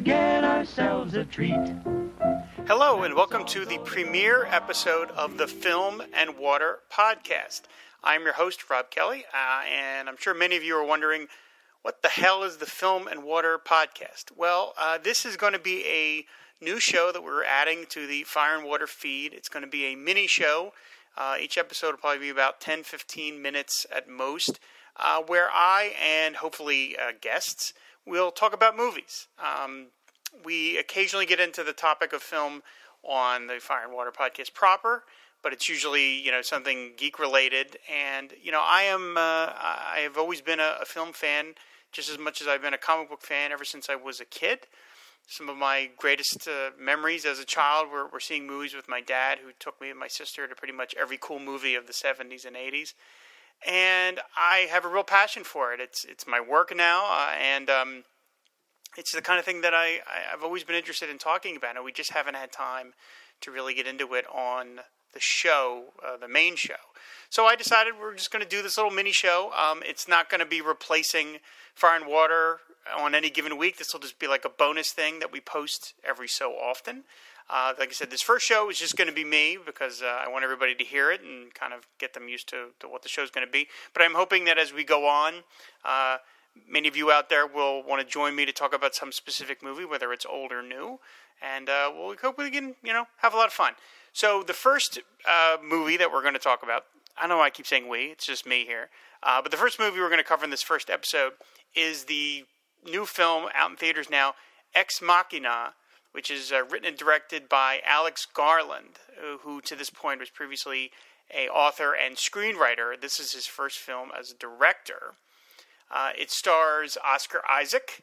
to get ourselves a treat. Hello, and welcome to the premiere episode of the Film and Water Podcast. I'm your host, Rob Kelly, uh, and I'm sure many of you are wondering what the hell is the Film and Water Podcast? Well, uh, this is going to be a new show that we're adding to the Fire and Water feed. It's going to be a mini show. Uh, each episode will probably be about 10 15 minutes at most, uh, where I and hopefully uh, guests will talk about movies. Um, we occasionally get into the topic of film on the Fire and Water podcast proper, but it's usually you know something geek related. And you know, I am uh, I have always been a, a, film fan just as much as I've been a comic book fan ever since I was a kid. Some of my greatest uh, memories as a child were, were seeing movies with my dad, who took me and my sister to pretty much every cool movie of the 70s and 80s. And I have a real passion for it. It's it's my work now, uh, and um, it's the kind of thing that I, I have always been interested in talking about, and we just haven't had time to really get into it on the show, uh, the main show. So I decided we're just going to do this little mini show. Um, it's not going to be replacing Fire and Water on any given week. This will just be like a bonus thing that we post every so often. Uh, like I said, this first show is just going to be me because uh, I want everybody to hear it and kind of get them used to, to what the show is going to be. But I'm hoping that as we go on, uh, many of you out there will want to join me to talk about some specific movie, whether it's old or new, and uh, we'll hope we can, you know, have a lot of fun. So the first uh, movie that we're going to talk about, I know I keep saying we, it's just me here, uh, but the first movie we're going to cover in this first episode is the new film out in theaters now, Ex Machina, which is uh, written and directed by Alex Garland, who to this point was previously a author and screenwriter. This is his first film as a director. Uh, it stars Oscar Isaac,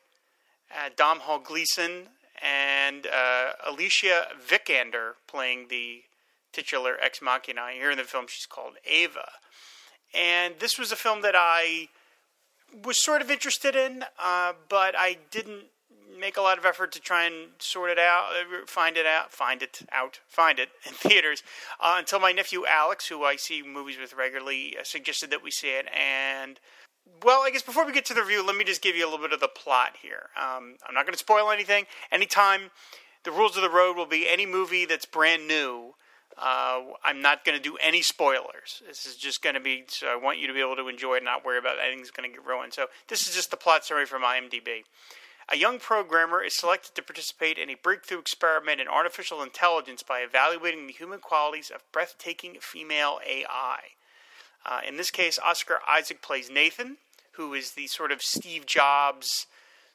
uh, Domhnall Gleeson, and uh, Alicia Vikander playing the titular ex machina. Here in the film, she's called Ava. And this was a film that I was sort of interested in, uh, but I didn't make a lot of effort to try and sort it out, uh, find it out, find it out, find it in theaters uh, until my nephew Alex, who I see movies with regularly, uh, suggested that we see it, and well, I guess before we get to the review, let me just give you a little bit of the plot here. Um, I'm not going to spoil anything. Anytime, the rules of the road will be any movie that's brand new. Uh, I'm not going to do any spoilers. This is just going to be so I want you to be able to enjoy it, and not worry about anything's going to get ruined. So this is just the plot summary from IMDb. A young programmer is selected to participate in a breakthrough experiment in artificial intelligence by evaluating the human qualities of breathtaking female AI. Uh, in this case, Oscar Isaac plays Nathan, who is the sort of Steve Jobs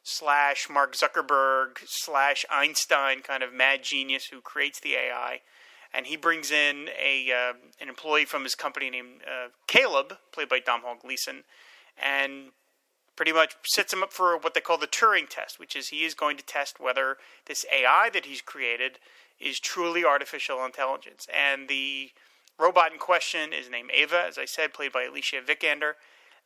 slash Mark Zuckerberg slash Einstein kind of mad genius who creates the AI. And he brings in a uh, an employee from his company named uh, Caleb, played by Domhnall Gleeson, and pretty much sets him up for what they call the Turing test, which is he is going to test whether this AI that he's created is truly artificial intelligence. And the robot in question is named Ava, as I said, played by Alicia Vikander,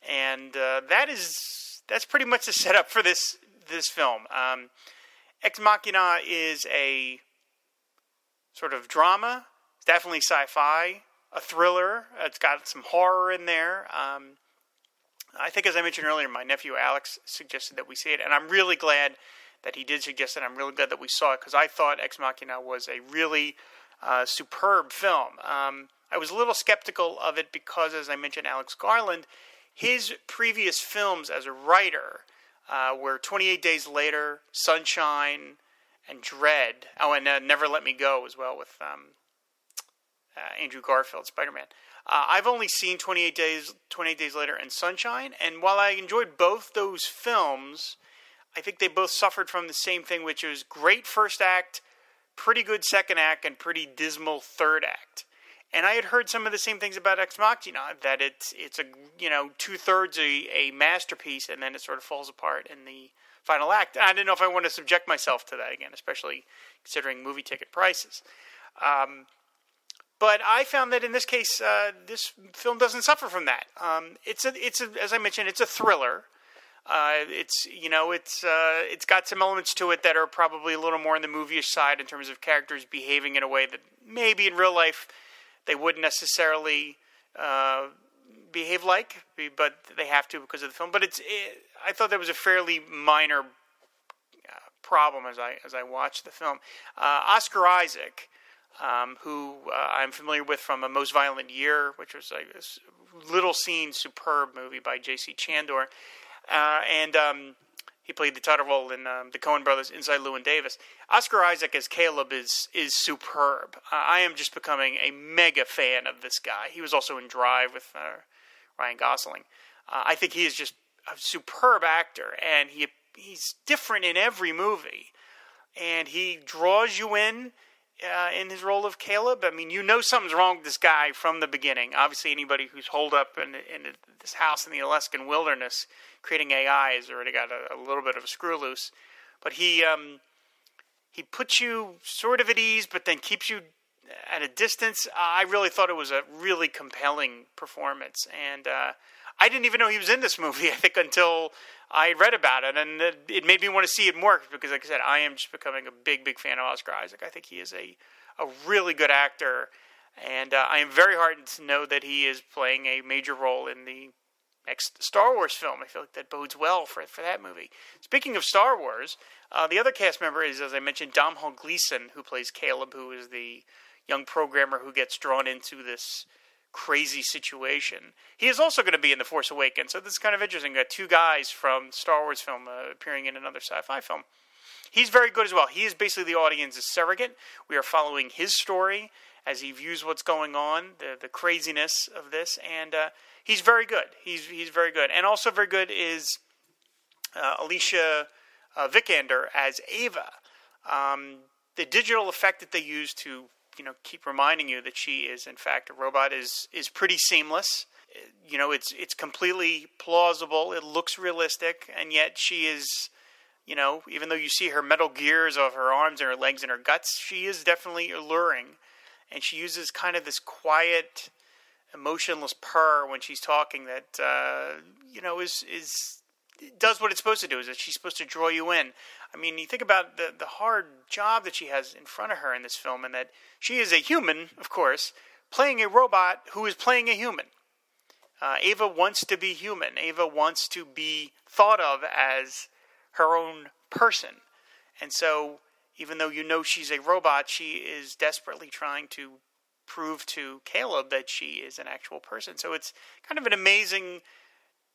and uh, that is that's pretty much the setup for this this film. Um, Ex Machina is a sort of drama. It's definitely sci-fi, a thriller. It's got some horror in there. Um, I think, as I mentioned earlier, my nephew Alex suggested that we see it, and I'm really glad that he did suggest it. I'm really glad that we saw it because I thought Ex Machina was a really uh, superb film. Um, I was a little skeptical of it because, as I mentioned, Alex Garland, his previous films as a writer uh, were 28 Days Later, Sunshine, and Dredd. Oh, and uh, Never Let Me Go as well with um, uh, Andrew Garfield, Spider Man. Uh, I've only seen 28 Days, 28 Days Later and Sunshine, and while I enjoyed both those films, I think they both suffered from the same thing, which was great first act, pretty good second act, and pretty dismal third act. And I had heard some of the same things about Ex Machina that it's it's a you know two thirds a, a masterpiece, and then it sort of falls apart in the final act. I didn't know if I want to subject myself to that again, especially considering movie ticket prices. Um, but I found that in this case, uh, this film doesn't suffer from that. Um, it's a, it's a, as I mentioned, it's a thriller. Uh, it's you know it's uh, it's got some elements to it that are probably a little more on the movie side in terms of characters behaving in a way that maybe in real life they wouldn't necessarily uh, behave like, but they have to because of the film. But it's it, I thought that was a fairly minor uh, problem as I as I watched the film. Uh, Oscar Isaac um, who uh, I'm familiar with from A Most Violent Year, which was like this little seen, superb movie by J.C. Chandor. Uh, and um, he played the title role in um, the Coen Brothers Inside Llewyn Davis. Oscar Isaac as Caleb is is superb. Uh, I am just becoming a mega fan of this guy. He was also in Drive with uh, Ryan Gosling. Uh, I think he is just a superb actor, and he he's different in every movie, and he draws you in uh, in his role of Caleb. I mean, you know something's wrong with this guy from the beginning. Obviously, anybody who's holed up in, in this house in the Alaskan wilderness creating AI has already got a, a little bit of a screw loose. But he um, he puts you sort of at ease, but then keeps you at a distance. I really thought it was a really compelling performance, and uh, I didn't even know he was in this movie. I think until I read about it, and it made me want to see it more because, like I said, I am just becoming a big, big fan of Oscar Isaac. I think he is a a really good actor, and uh, I am very heartened to know that he is playing a major role in the next Star Wars film. I feel like that bodes well for for that movie. Speaking of Star Wars, uh, the other cast member is, as I mentioned, Domhnall Gleeson, who plays Caleb, who is the young programmer who gets drawn into this crazy situation. He is also going to be in The Force Awakens, so this is kind of interesting. Got two guys from Star Wars film uh, appearing in another sci-fi film. He's very good as well. He is basically the audience's surrogate. We are following his story as he views what's going on, the the craziness of this, and uh, he's very good. He's he's very good, and also very good is uh, Alicia uh, Vikander as Ava. Um, the digital effect that they use to you know keep reminding you that she is in fact a robot is is pretty seamless. You know, it's it's completely plausible. It looks realistic, and yet she is, you know, even though you see her metal gears of her arms and her legs and her guts, she is definitely alluring, and she uses kind of this quiet, emotionless purr when she's talking that uh, you know is is does what it's supposed to do. Is that she's supposed to draw you in? I mean, you think about the the hard job that she has in front of her in this film, and that she is a human, of course, playing a robot who is playing a human. Uh, Ava wants to be human. Ava wants to be thought of as her own person, and so even though you know she's a robot, she is desperately trying to prove to Caleb that she is an actual person. So it's kind of an amazing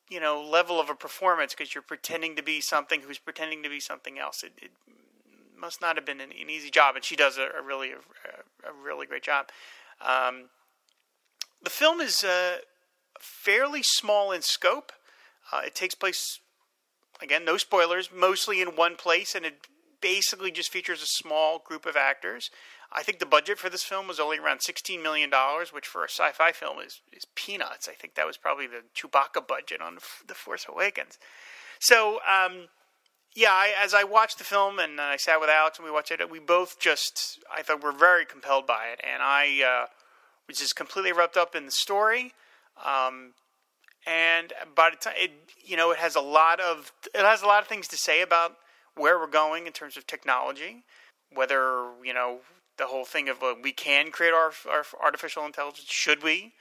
you know level of a performance because you're pretending to be something who's pretending to be something else. It, it must not have been an, an, easy job, and she does a, a really a, a, really great job. Um, the film is uh, fairly small in scope. Uh, it takes place again, no spoilers, mostly in one place, and it basically just features a small group of actors. I think the budget for this film was only around $16 million, which for a sci fi film is, is peanuts. I think that was probably the Chewbacca budget on The Force Awakens. So, um, yeah, I, as I watched the film and I sat with Alex and we watched it, we both just, I thought, were very compelled by it. And I uh, was just completely wrapped up in the story. Um, and by the time it, you know, it has a lot of it has a lot of things to say about where we're going in terms of technology, whether you know the whole thing of we can create our, our artificial intelligence. Should we?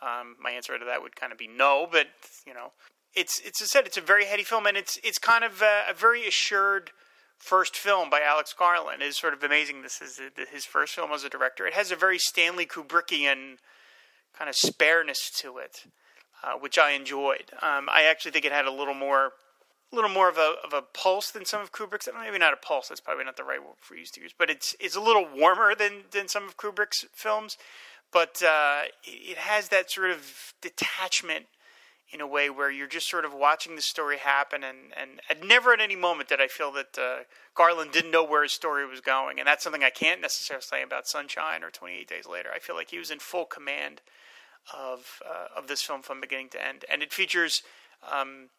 Um, my answer to that would kind of be no, but you know, it's it's as I said, it's a very heady film, and it's it's kind of a, a very assured first film by Alex Garland. It is sort of amazing. This is his first film as a director. It has a very Stanley Kubrickian kind of spareness to it, uh, which I enjoyed. Um, I actually think it had a little more a little more of a of a pulse than some of Kubrick's. Maybe not a pulse. That's probably not the right word for you to use. But it's it's a little warmer than than some of Kubrick's films. But uh, it has that sort of detachment in a way where you're just sort of watching the story happen, and and, never at any moment did I feel that uh, Garland didn't know where his story was going, and that's something I can't necessarily say about Sunshine or 28 Days Later. I feel like he was in full command of uh, of this film from beginning to end, and it features. Um,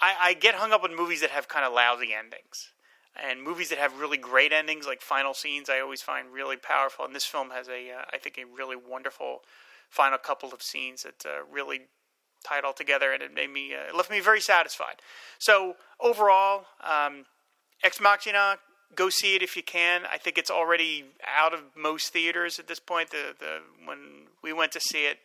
I, I get hung up on movies that have kind of lousy endings. and movies that have really great endings, like final scenes, I always find really powerful. And this film has a, uh, I think, a really wonderful final couple of scenes that uh, really tie it all together, and it made me, uh, it left me very satisfied. So overall, um, Ex Machina, go see it if you can. I think it's already out of most theaters at this point. The the when we went to see it,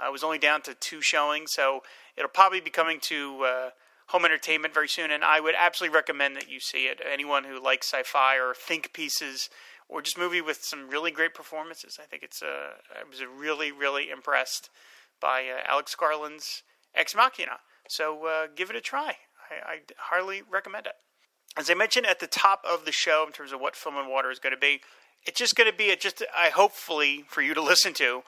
uh, it was only down to two showings, so it'll probably be coming to uh, home entertainment very soon. And I would absolutely recommend that you see it. Anyone who likes sci-fi or think pieces, or just movie with some really great performances. I think it's a. I was really really impressed by uh, Alex Garland's Ex Machina. So uh, give it a try. I, I highly recommend it. As I mentioned at the top of the show, in terms of what Film and Water is going to be, it's just going to be a, just I hopefully for you to listen to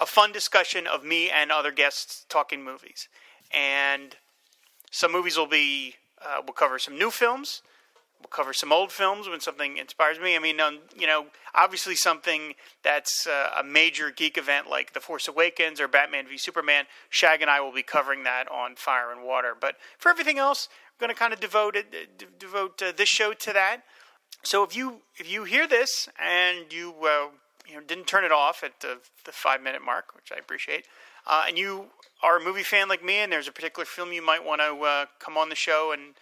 a fun discussion of me and other guests talking movies. And some movies will be uh, we'll cover some new films. We'll cover some old films when something inspires me. I mean, um, you know, obviously something that's uh, a major geek event like The Force Awakens or Batman v Superman. Shag and I will be covering that on Fire and Water. But for everything else, I'm going to kind of devote it, d- devote uh, this show to that. So if you if you hear this and you uh, you know didn't turn it off at the, the five minute mark, which I appreciate, uh, and you are a movie fan like me, and there's a particular film you might want to uh, come on the show and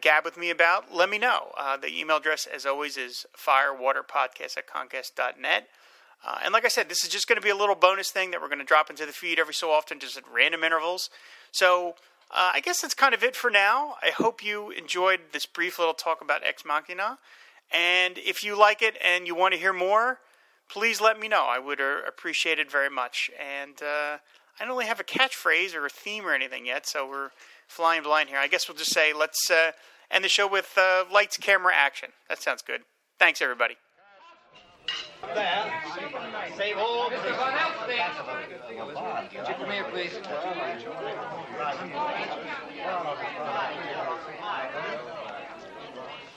gab with me about, let me know. Uh, the email address, as always, is firewaterpodcast at comcast.net. Uh, and like I said, this is just going to be a little bonus thing that we're going to drop into the feed every so often, just at random intervals. So uh, I guess that's kind of it for now. I hope you enjoyed this brief little talk about Ex Machina. And if you like it and you want to hear more, please let me know. I would uh, appreciate it very much. And uh, I don't really have a catchphrase or a theme or anything yet, so we're flying blind here. I guess we'll just say let's uh, end the show with uh, lights, camera, action. That sounds good. Thanks, everybody. There. Save all. Come here, please.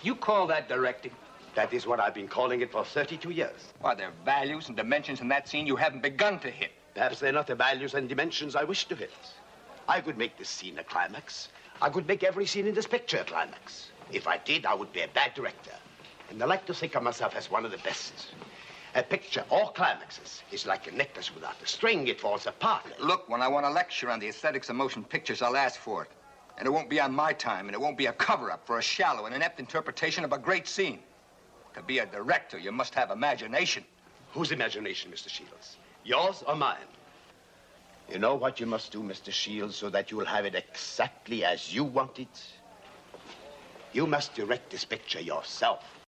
You call that directing? That is what I've been calling it for 32 years. Are there are values and dimensions in that scene you haven't begun to hit? Perhaps they're not the values and dimensions I wish to hit. I could make this scene a climax. I could make every scene in this picture a climax. If I did, I would be a bad director. And I like to think of myself as one of the best. A picture, all climaxes, is like a necklace without a string. It falls apart. Look, when I want a lecture on the aesthetics of motion pictures, I'll ask for it. And it won't be on my time, and it won't be a cover-up for a shallow and inept interpretation of a great scene. To be a director, you must have imagination. Whose imagination, Mr. Shields? Yours or mine? You know what you must do, Mr. Shields, so that you'll have it exactly as you want it? You must direct this picture yourself.